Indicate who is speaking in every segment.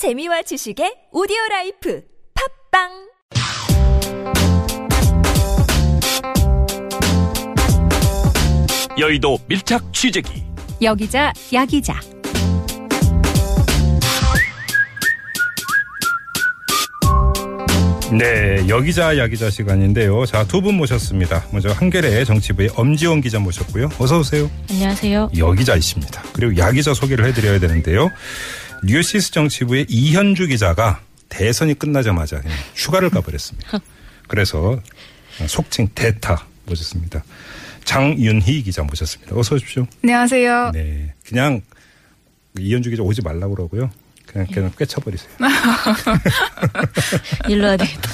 Speaker 1: 재미와 지식의 오디오 라이프 팟빵
Speaker 2: 여의도 밀착 취재기
Speaker 3: 여기자 야기자
Speaker 4: 네, 여기자 야기자 시간인데요. 자, 두 분 모셨습니다. 먼저 한겨레 정치부의 엄지원 기자 모셨고요. 어서 오세요.
Speaker 3: 안녕하세요.
Speaker 4: 여기자이십니다. 그리고 야기자 소개를 해드려야 되는데요. 뉴시스 정치부의 이현주 기자가 대선이 끝나자마자 휴가를 가버렸습니다. 그래서 속칭 대타 모셨습니다. 장윤희 기자 모셨습니다. 어서 오십시오.
Speaker 5: 안녕하세요.
Speaker 4: 네, 그냥 이현주 기자 오지 말라고 그러고요. 그냥 그냥 꿰쳐버리세요.
Speaker 3: 일로 와야 되겠다.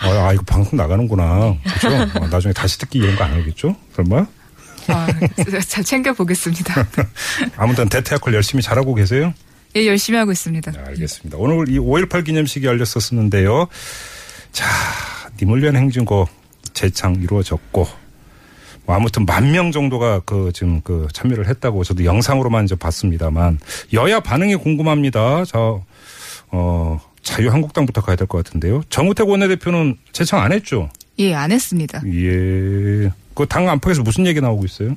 Speaker 4: 아, 아, 이거 방송 나가는구나. 그렇죠? 아, 나중에 다시 듣기 이런 거 안 하겠죠? 설마?
Speaker 5: 아, 잘 챙겨보겠습니다.
Speaker 4: 아무튼 대퇴학을 열심히 잘하고 계세요?
Speaker 5: 예, 열심히 하고 있습니다.
Speaker 4: 네, 알겠습니다. 오늘 이 5.18 기념식이 열렸었는데요. 자, 님을 위한 행진곡 재창 이루어졌고, 뭐 아무튼 만 명 정도가 그 지금 그 참여를 했다고 저도 영상으로만 이제 봤습니다만 여야 반응이 궁금합니다. 자, 어, 자유한국당부터 가야 될 것 같은데요. 정우택 원내대표는 재창 안 했죠?
Speaker 5: 예, 안 했습니다.
Speaker 4: 예. 그 당 안팎에서 무슨 얘기 나오고 있어요?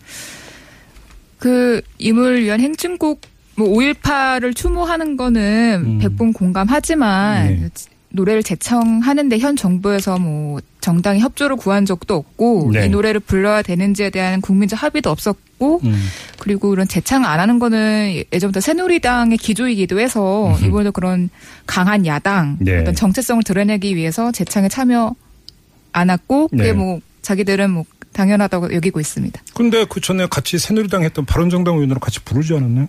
Speaker 5: 그 임을 위한 행진곡 뭐 5.18을 추모하는 거는
Speaker 4: 음.
Speaker 5: 백분 공감하지만
Speaker 4: 네.
Speaker 5: 노래를 제청하는데 현 정부에서 뭐 정당이 협조를 구한 적도 없고
Speaker 4: 네.
Speaker 5: 이 노래를 불러야 되는지에 대한 국민적 합의도 없었고
Speaker 4: 음.
Speaker 5: 그리고 이런 재창 안 하는 거는 예전부터 새누리당의 기조이기도 해서
Speaker 4: 음흠.
Speaker 5: 이번에도 그런 강한 야당
Speaker 4: 네.
Speaker 5: 어떤 정체성을 드러내기 위해서 재창에 참여 안 했고 그게
Speaker 4: 네.
Speaker 5: 뭐 자기들은 뭐 당연하다고 여기고 있습니다.
Speaker 4: 근데 그 전에 같이 새누리당 했던 바른정당 의원으로 같이 부르지 않았나요?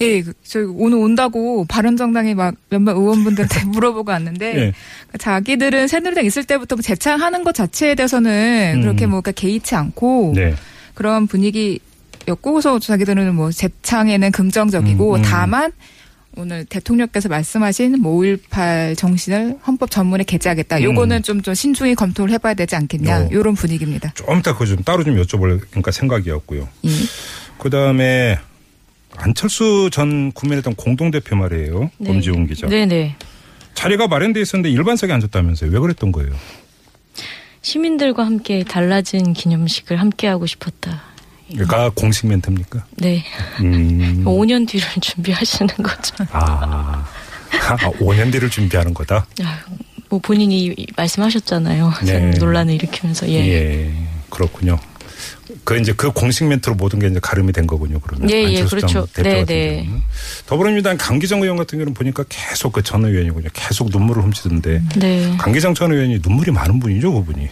Speaker 5: 예, 그, 저 오늘 온다고 바른정당이 막 몇몇 의원분들한테 물어보고 왔는데
Speaker 4: 예.
Speaker 5: 자기들은 새누리당 있을 때부터 뭐 재창하는 것 자체에 대해서는
Speaker 4: 음.
Speaker 5: 그렇게 뭐 그러니까 개의치 않고
Speaker 4: 네.
Speaker 5: 그런 분위기였고 그래서 자기들은 뭐 재창에는 긍정적이고
Speaker 4: 음, 음.
Speaker 5: 다만 오늘 대통령께서 말씀하신 뭐5.18 정신을 헌법 전문에 게재하겠다. 요거는 좀, 좀 신중히 검토를 해봐야 되지 않겠냐.
Speaker 4: 음. 어.
Speaker 5: 요런 분위기입니다.
Speaker 4: 좀 이따 그거 좀 따로 좀 여쭤볼 그러니까 생각이었고요.
Speaker 5: 예.
Speaker 4: 그 다음에 안철수 전 국민의당 공동대표 말이에요.
Speaker 3: 네.
Speaker 4: 엄지훈 기자.
Speaker 3: 네네.
Speaker 4: 자리가 마련돼 있었는데 일반석에 앉았다면서요. 왜 그랬던 거예요?
Speaker 3: 시민들과 함께 달라진 기념식을 함께 하고 싶었다.
Speaker 4: 그러니까 공식 멘트입니까?
Speaker 3: 네.
Speaker 4: 음.
Speaker 3: 5년 뒤를 준비하시는 거죠.
Speaker 4: 아. 아, 5년 뒤를 준비하는 거다?
Speaker 3: 아, 뭐 본인이 말씀하셨잖아요.
Speaker 4: 네.
Speaker 3: 논란을 일으키면서 예.
Speaker 4: 예. 그렇군요. 그 이제 그 공식 멘트로 모든 게 이제 가름이 된 거군요. 그러면
Speaker 3: 예, 예, 그렇죠.
Speaker 4: 대표
Speaker 3: 네,
Speaker 4: 같은
Speaker 3: 네.
Speaker 4: 경우는 더불어민주당 강기정 의원 같은 경우는 보니까 계속 그 전 의원이군요. 계속 눈물을 훔치던데
Speaker 3: 네.
Speaker 4: 강기정 전 의원이 눈물이 많은 분이죠, 그분이.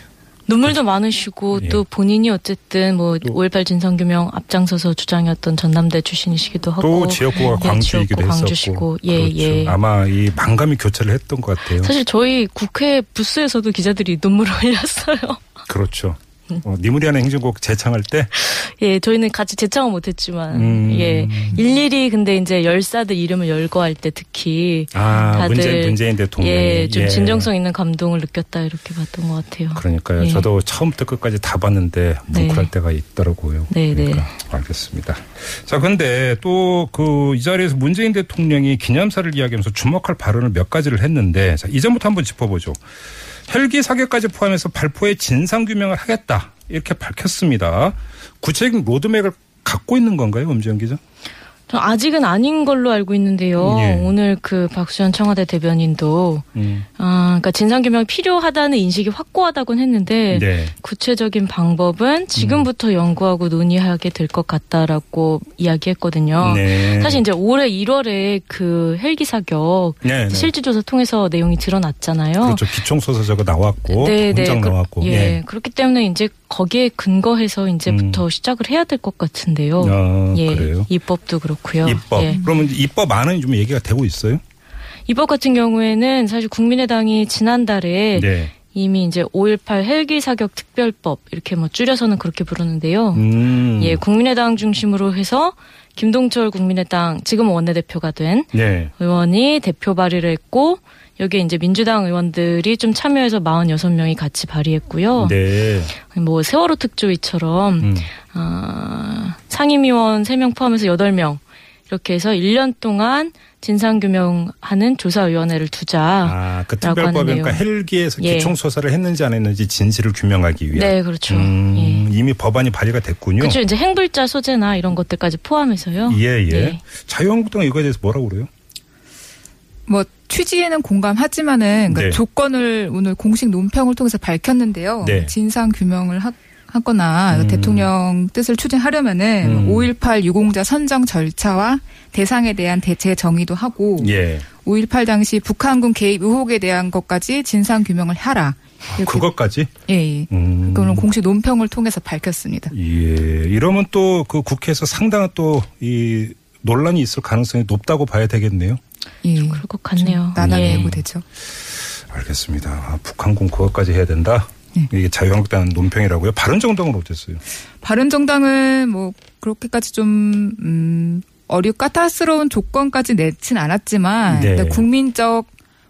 Speaker 3: 눈물도 많으시고
Speaker 4: 예.
Speaker 3: 또 본인이 어쨌든 뭐 5.18 진상규명 앞장서서 주장했던 전남대 출신이시기도 하고
Speaker 4: 또 지역구가
Speaker 3: 예,
Speaker 4: 광주이기도.
Speaker 3: 광주시고 예,
Speaker 4: 그렇죠.
Speaker 3: 예.
Speaker 4: 아마 이 만감이 교차를 했던 것 같아요.
Speaker 3: 사실 저희 국회 부스에서도 기자들이 눈물을 흘렸어요.
Speaker 4: 그렇죠. 어, 니무리하는 행진곡 재창할 때
Speaker 3: 예, 저희는 같이 제창은 못했지만,
Speaker 4: 음.
Speaker 3: 예, 일일이 근데 이제 열사들 이름을 열거할 때 특히
Speaker 4: 아,
Speaker 3: 다들
Speaker 4: 문재, 문재인 대통령이
Speaker 3: 예, 좀
Speaker 4: 예.
Speaker 3: 진정성 있는 감동을 느꼈다 이렇게 봤던 것 같아요.
Speaker 4: 그러니까요.
Speaker 3: 예.
Speaker 4: 저도 처음부터 끝까지 다 봤는데 뭉클할
Speaker 3: 네.
Speaker 4: 때가 있더라고요.
Speaker 3: 네, 네.
Speaker 4: 그러니까 알겠습니다. 자, 근데 또 그 이 자리에서 문재인 대통령이 기념사를 이야기하면서 주목할 발언을 몇 가지를 했는데 자, 이전부터 한번 짚어보죠. 헬기 사격까지 포함해서 발포의 진상 규명을 하겠다 이렇게 밝혔습니다. 구체적인 로드맵을 갖고 있는 건가요, 엄지영 기자?
Speaker 3: 저 아직은 아닌 걸로 알고 있는데요.
Speaker 4: 예.
Speaker 3: 오늘 그 박수현 청와대 대변인도
Speaker 4: 음.
Speaker 3: 아, 그러니까 진상 규명 필요하다는 인식이 확고하다곤 했는데
Speaker 4: 네.
Speaker 3: 구체적인 방법은 지금부터 연구하고 논의하게 될 것 같다라고 이야기했거든요.
Speaker 4: 네.
Speaker 3: 사실 이제 올해 1월에 그 헬기 사격
Speaker 4: 네, 네.
Speaker 3: 실질조사 통해서 내용이 드러났잖아요.
Speaker 4: 그렇죠. 기총소서 저거 나왔고
Speaker 3: 네, 네.
Speaker 4: 공장
Speaker 3: 그-
Speaker 4: 나왔고.
Speaker 3: 예. 그렇기 때문에 이제 거기에 근거해서 이제부터 시작을 해야 될 것 같은데요.
Speaker 4: 음. 아,
Speaker 3: 예.
Speaker 4: 그래요?
Speaker 3: 입법도 그렇고요.
Speaker 4: 입법.
Speaker 3: 예.
Speaker 4: 그러면 입법 안은 좀 얘기가 되고 있어요?
Speaker 3: 입법 같은 경우에는 사실 국민의당이 지난달에
Speaker 4: 네.
Speaker 3: 이미 이제 5.18 헬기 사격 특별법 이렇게 뭐 줄여서는 그렇게 부르는데요.
Speaker 4: 음.
Speaker 3: 예, 국민의당 중심으로 해서 김동철 국민의당 지금 원내대표가 된
Speaker 4: 네.
Speaker 3: 의원이 대표 발의를 했고 여기에 이제 민주당 의원들이 좀 참여해서 46명이 같이 발의했고요.
Speaker 4: 네.
Speaker 3: 뭐 세월호 특조위처럼
Speaker 4: 음.
Speaker 3: 아, 상임위원 3명 포함해서 8명 이렇게 해서 1년 동안 진상규명하는 조사위원회를 두자.
Speaker 4: 아, 그
Speaker 3: 하는데요.
Speaker 4: 그러니까 헬기에서
Speaker 3: 예.
Speaker 4: 기총소사를 했는지 안 했는지 진실을 규명하기 위한.
Speaker 3: 네, 그렇죠.
Speaker 4: 음,
Speaker 3: 예.
Speaker 4: 이미 법안이 발의가 됐군요.
Speaker 3: 그렇죠. 이제 행불자 소재나 이런 것들까지 포함해서요.
Speaker 4: 예, 예.
Speaker 3: 네.
Speaker 4: 자유한국당은 이거에 대해서 뭐라고 그래요?
Speaker 5: 뭐 취지에는 공감하지만은 그
Speaker 4: 네.
Speaker 5: 조건을 오늘 공식 논평을 통해서 밝혔는데요.
Speaker 4: 네.
Speaker 5: 진상 규명을 하, 하거나
Speaker 4: 음.
Speaker 5: 대통령 뜻을 추진하려면은
Speaker 4: 음.
Speaker 5: 5.18 유공자 선정 절차와 대상에 대한 대체 정의도 하고
Speaker 4: 예.
Speaker 5: 5.18 당시 북한군 개입 의혹에 대한 것까지 진상 규명을 하라.
Speaker 4: 그것까지?
Speaker 5: 예, 예.
Speaker 4: 음.
Speaker 5: 그거는 공식 논평을 통해서 밝혔습니다.
Speaker 4: 예. 이러면 또 그 국회에서 상당한 또 이 논란이 있을 가능성이 높다고 봐야 되겠네요.
Speaker 5: 예.
Speaker 3: 그럴 것 같네요. 예.
Speaker 5: 예고되죠.
Speaker 4: 알겠습니다. 아, 북한군 그것까지 해야 된다?
Speaker 5: 네.
Speaker 4: 이게 자유한국당 논평이라고요? 바른정당은 어땠어요?
Speaker 5: 바른정당은 뭐 그렇게까지 좀 음, 어렵 까탈스러운 조건까지 내진 않았지만
Speaker 4: 네.
Speaker 5: 국민적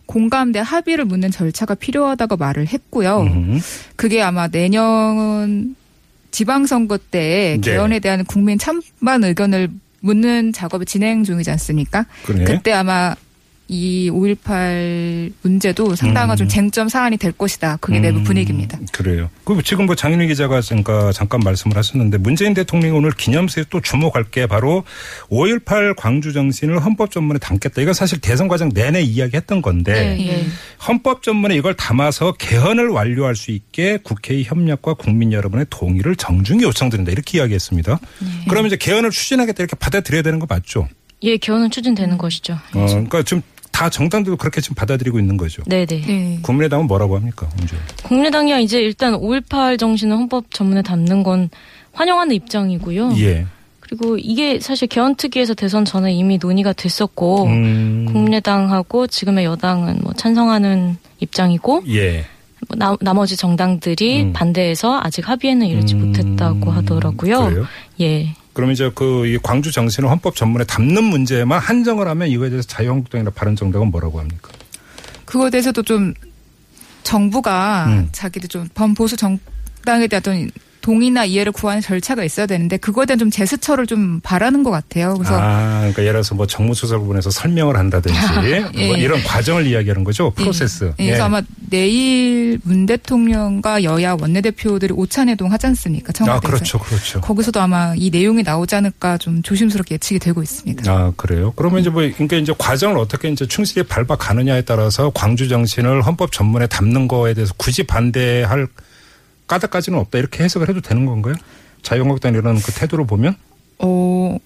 Speaker 5: 공감대 합의를 묻는 절차가 필요하다고 말을 했고요.
Speaker 4: 음.
Speaker 5: 그게 아마 내년 지방선거 때
Speaker 4: 네.
Speaker 5: 개헌에 대한 국민 찬반 의견을 묻는 작업이 진행 중이지 않습니까?
Speaker 4: 그래.
Speaker 5: 그때 아마 이 5.18 문제도 상당한
Speaker 4: 음.
Speaker 5: 좀 쟁점 사안이 될 것이다. 그게 내부
Speaker 4: 음,
Speaker 5: 분위기입니다.
Speaker 4: 그래요. 그 지금 뭐 장윤희 기자가 잠깐, 잠깐 말씀을 하셨는데 문재인 대통령이 오늘 기념세에 또 주목할 게 바로 5.18 광주 정신을 헌법 전문에 담겠다. 이건 사실 대선 과정 내내 이야기했던 건데
Speaker 3: 네, 예.
Speaker 4: 헌법 전문에 이걸 담아서 개헌을 완료할 수 있게 국회의 협력과 국민 여러분의 동의를 정중히 요청드린다. 이렇게 이야기했습니다.
Speaker 3: 네.
Speaker 4: 그러면 이제 개헌을 추진하겠다 이렇게 받아들여야 되는 거 맞죠?
Speaker 3: 예, 개헌은 추진되는 것이죠.
Speaker 4: 어, 그러니까 지금 다 정당들도 그렇게 지금 받아들이고 있는 거죠.
Speaker 3: 네, 네.
Speaker 5: 네.
Speaker 4: 국민의당은 뭐라고 합니까? 문제.
Speaker 3: 국민의당이야 이제 일단 5.18 정신을 헌법 전문에 담는 건 환영하는 입장이고요.
Speaker 4: 예.
Speaker 3: 그리고 이게 사실 개헌 특위에서 대선 전에 이미 논의가 됐었고
Speaker 4: 음.
Speaker 3: 국민의당하고 지금의 여당은 뭐 찬성하는 입장이고
Speaker 4: 예.
Speaker 3: 뭐 나, 나머지 정당들이
Speaker 4: 음.
Speaker 3: 반대해서 아직 합의에는 이르지
Speaker 4: 음.
Speaker 3: 못했다고 하더라고요.
Speaker 4: 그래요?
Speaker 3: 예.
Speaker 4: 그러면 이제 그이 광주 정신을 헌법 전문에 담는 문제만 한정을 하면 이거에 대해서 자유한국당이나 바른정당은 뭐라고 합니까?
Speaker 5: 그거에 대해서도 좀 정부가
Speaker 4: 음.
Speaker 5: 자기들 좀 범보수 정 당에 대한 어떤 동의나 이해를 구하는 절차가 있어야 되는데 그거에 대한 좀 제스처를 좀 바라는 것 같아요. 그래서
Speaker 4: 아, 그러니까 예를 들어서 뭐 정무수석 부분에서 설명을 한다든지
Speaker 5: 예.
Speaker 4: 뭐 이런 과정을 이야기하는 거죠. 프로세스.
Speaker 5: 예, 그래서 아마 내일 문 대통령과 여야 원내대표들이 오찬회동 하지 않습니까? 청와대에서.
Speaker 4: 아, 그렇죠, 그렇죠.
Speaker 5: 거기서도 아마 이 내용이 나오지 않을까 좀 조심스럽게 예측이 되고 있습니다.
Speaker 4: 아, 그래요? 그러면 이제 뭐, 그러니까 이제 과정을 어떻게 이제 충실히 밟아 가느냐에 따라서 광주 정신을 헌법 전문에 담는 거에 대해서 굳이 반대할 까닭까지는 없다. 이렇게 해석을 해도 되는 건가요? 자유한국당 이런 그 태도를 보면?
Speaker 5: 어,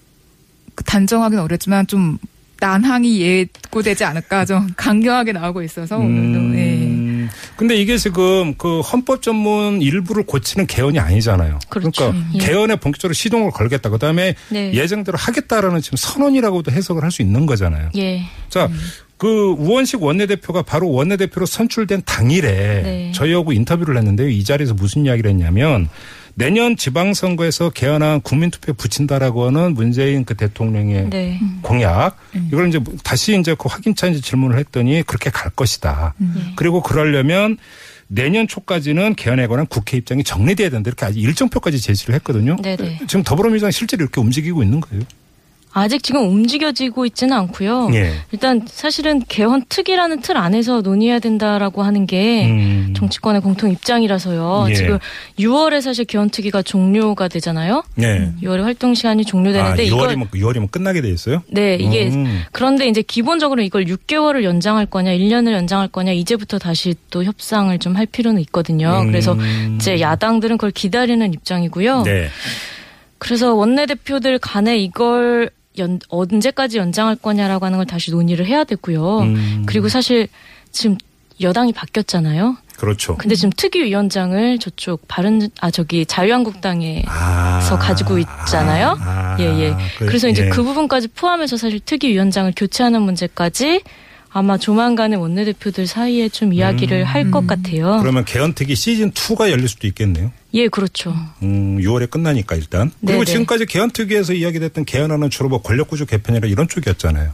Speaker 5: 그 단정하기는 어렵지만 좀 난항이 예고되지 않을까 좀 강경하게 나오고 있어서 오늘도 예.
Speaker 4: 음, 근데 이게 지금 그 헌법 전문 일부를 고치는 개헌이 아니잖아요.
Speaker 3: 그렇죠.
Speaker 4: 러니까
Speaker 3: 예.
Speaker 4: 개헌에 본격적으로 시동을 걸겠다. 그다음에
Speaker 3: 네.
Speaker 4: 예정대로 하겠다라는 지금 선언이라고도 해석을 할 수 있는 거잖아요.
Speaker 3: 예.
Speaker 4: 자, 그 우원식 원내대표가 바로 원내대표로 선출된 당일에
Speaker 3: 네.
Speaker 4: 저희하고 인터뷰를 했는데요. 이 자리에서 무슨 이야기를 했냐면 내년 지방선거에서 개헌안 국민투표에 붙인다라고 하는 문재인 그 대통령의
Speaker 3: 네.
Speaker 4: 공약 이걸 이제 다시 이제 그 확인차 이제 질문을 했더니 그렇게 갈 것이다.
Speaker 3: 네.
Speaker 4: 그리고 그러려면 내년 초까지는 개헌에 관한 국회 입장이 정리돼야 된다. 이렇게 아주 일정표까지 제시를 했거든요.
Speaker 3: 네네.
Speaker 4: 지금 더불어민주당 실제로 이렇게 움직이고 있는 거예요.
Speaker 3: 아직 지금 움직여지고 있지는 않고요.
Speaker 4: 예.
Speaker 3: 일단 사실은 개헌 특이라는 틀 안에서 논의해야 된다라고 하는 게
Speaker 4: 음.
Speaker 3: 정치권의 공통 입장이라서요.
Speaker 4: 예.
Speaker 3: 지금 6월에 사실 개헌 특위가 종료가 되잖아요.
Speaker 4: 예.
Speaker 3: 6월에 활동 시간이 종료되는데
Speaker 4: 아,
Speaker 3: 이걸
Speaker 4: 6월이면 6월이면 끝나게 돼 있어요?
Speaker 3: 네, 이게
Speaker 4: 음.
Speaker 3: 그런데 이제 기본적으로 이걸 6개월을 연장할 거냐, 1년을 연장할 거냐, 이제부터 다시 또 협상을 좀 할 필요는 있거든요.
Speaker 4: 음.
Speaker 3: 그래서 이제 야당들은 그걸 기다리는 입장이고요.
Speaker 4: 네.
Speaker 3: 그래서 원내대표들 간에 이걸 연, 언제까지 연장할 거냐라고 하는 걸 다시 논의를 해야 되고요.
Speaker 4: 음.
Speaker 3: 그리고 사실 지금 여당이 바뀌었잖아요.
Speaker 4: 그렇죠.
Speaker 3: 근데 지금 특위위원장을 저쪽 바른 아 저기 자유한국당에
Speaker 4: 아.
Speaker 3: 서 가지고 있잖아요.
Speaker 4: 아.
Speaker 3: 예, 예.
Speaker 4: 그,
Speaker 3: 그래서 이제
Speaker 4: 예.
Speaker 3: 그 부분까지 포함해서 사실 특위위원장을 교체하는 문제까지 아마 조만간에 원내대표들 사이에 좀 이야기를 할것 같아요.
Speaker 4: 그러면 개헌특위 시즌 2가 열릴 수도 있겠네요.
Speaker 3: 예, 그렇죠.
Speaker 4: 음, 6월에 끝나니까 일단. 그리고
Speaker 3: 네네.
Speaker 4: 지금까지 개헌특위에서 이야기됐던 개헌안은 주로 뭐 권력구조 개편이라 이런 쪽이었잖아요.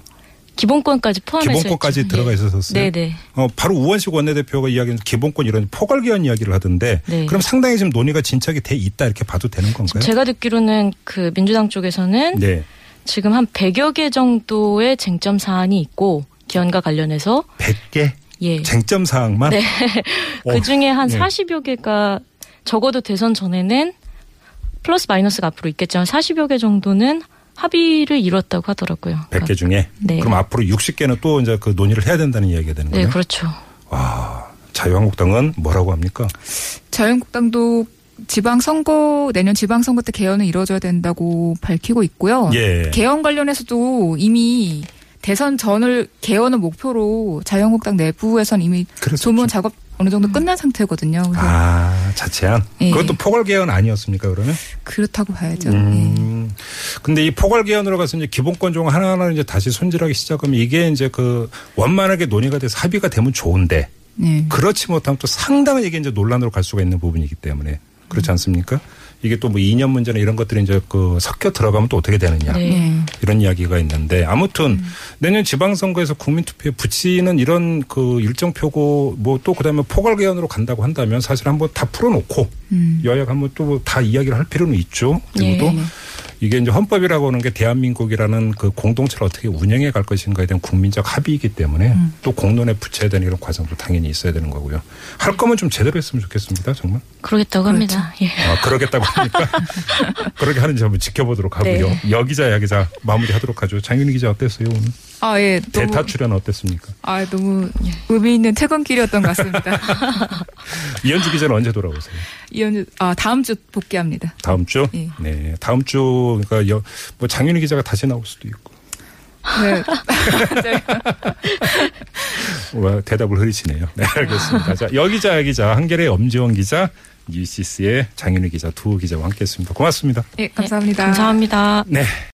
Speaker 3: 기본권까지 포함해서
Speaker 4: 기본권까지
Speaker 3: 했죠.
Speaker 4: 들어가
Speaker 3: 예.
Speaker 4: 있었었어요.
Speaker 3: 네네.
Speaker 4: 어, 바로 우원식 원내대표가 이야기한 기본권 이런 포괄 개헌 이야기를 하던데
Speaker 3: 네.
Speaker 4: 그럼 상당히 지금 논의가 진척이 돼 있다 이렇게 봐도 되는 건가요?
Speaker 3: 제가 듣기로는 그 민주당 쪽에서는
Speaker 4: 네. 지금 한 100여 개 정도의 쟁점 사안이 있고 기원과 관련해서 100개
Speaker 3: 예.
Speaker 4: 쟁점 사항만
Speaker 3: 네.
Speaker 4: 어,
Speaker 3: 그 중에 한
Speaker 4: 예.
Speaker 3: 40여 개가 적어도 대선 전에는 플러스 마이너스가 앞으로 있겠지만 40여 개 정도는 합의를 이뤘다고 하더라고요.
Speaker 4: 100개 중에
Speaker 3: 네.
Speaker 4: 그럼 앞으로 60개는 또 이제 그 논의를 해야 된다는 이야기가 되는
Speaker 3: 네,
Speaker 4: 거예요.
Speaker 3: 그렇죠.
Speaker 4: 와, 자유한국당은 뭐라고 합니까?
Speaker 5: 자유한국당도 지방 선거 내년 지방 선거 때 개헌은 이루어져야 된다고 밝히고 있고요.
Speaker 4: 예.
Speaker 5: 개헌 관련해서도 이미 대선 전을 개헌을 목표로 자유한국당 내부에선 이미
Speaker 4: 그랬었죠.
Speaker 5: 조문 작업 어느 정도 끝난 상태거든요. 그래서
Speaker 4: 아, 자체한.
Speaker 5: 예.
Speaker 4: 그것도 포괄 개헌 아니었습니까, 그러면?
Speaker 5: 그렇다고 봐야죠. 예.
Speaker 4: 음. 근데 이 포괄 개헌으로 가서 이제 기본권 중 하나하나 이제 다시 손질하기 시작하면 이게 이제 그 원만하게 논의가 돼서 합의가 되면 좋은데
Speaker 5: 네.
Speaker 4: 그렇지 못하면 또 상당히 이게 이제 논란으로 갈 수가 있는 부분이기 때문에 그렇지 않습니까? 이게 또 뭐 이념 문제나 이런 것들이 이제 그 섞여 들어가면 또 어떻게 되느냐.
Speaker 3: 네.
Speaker 5: 네.
Speaker 4: 이런 이야기가 있는데 아무튼 내년 지방선거에서 국민투표에 붙이는 이런 그 일정표고 뭐 또 그다음에 포괄 개헌으로 간다고 한다면 사실 한번 다 풀어놓고
Speaker 5: 음.
Speaker 4: 여야가 한번 또다 이야기를 할 필요는 있죠. 그리고
Speaker 3: 예.
Speaker 4: 또 이게 이제 헌법이라고 하는 게 대한민국이라는 그 공동체를 어떻게 운영해 갈 것인가에 대한 국민적 합의이기 때문에
Speaker 5: 음.
Speaker 4: 또 공론에 붙여야 되는 이런 과정도 당연히 있어야 되는 거고요. 할 거면 좀 제대로 했으면 좋겠습니다. 정말.
Speaker 3: 그러겠다고
Speaker 5: 그렇죠.
Speaker 3: 합니다. 예.
Speaker 4: 아, 그러겠다고 하니까 그렇게 하는지 한번 지켜보도록 하고요.
Speaker 3: 네.
Speaker 4: 여기자 야기자 마무리하도록 하죠. 장윤희 기자 어땠어요 오늘?
Speaker 5: 아, 예.
Speaker 4: 대타 출연 어땠습니까?
Speaker 5: 아, 너무 의미 있는 퇴근길이었던 것 같습니다.
Speaker 4: 이현주 기자는 언제 돌아오세요?
Speaker 5: 이현, 아, 다음 주 복귀합니다.
Speaker 4: 다음 주?
Speaker 5: 예.
Speaker 4: 네, 다음 주 그러니까 여, 뭐 장윤희 기자가 다시 나올 수도 있고.
Speaker 5: 네.
Speaker 4: 와, 대답을 흐리시네요. 네, 알겠습니다. 자, 여기자 기자, 한결의 엄지원 기자, 뉴시스의 장윤희 기자 두 기자와 함께했습니다. 고맙습니다.
Speaker 5: 예, 감사합니다.
Speaker 3: 감사합니다.
Speaker 4: 네.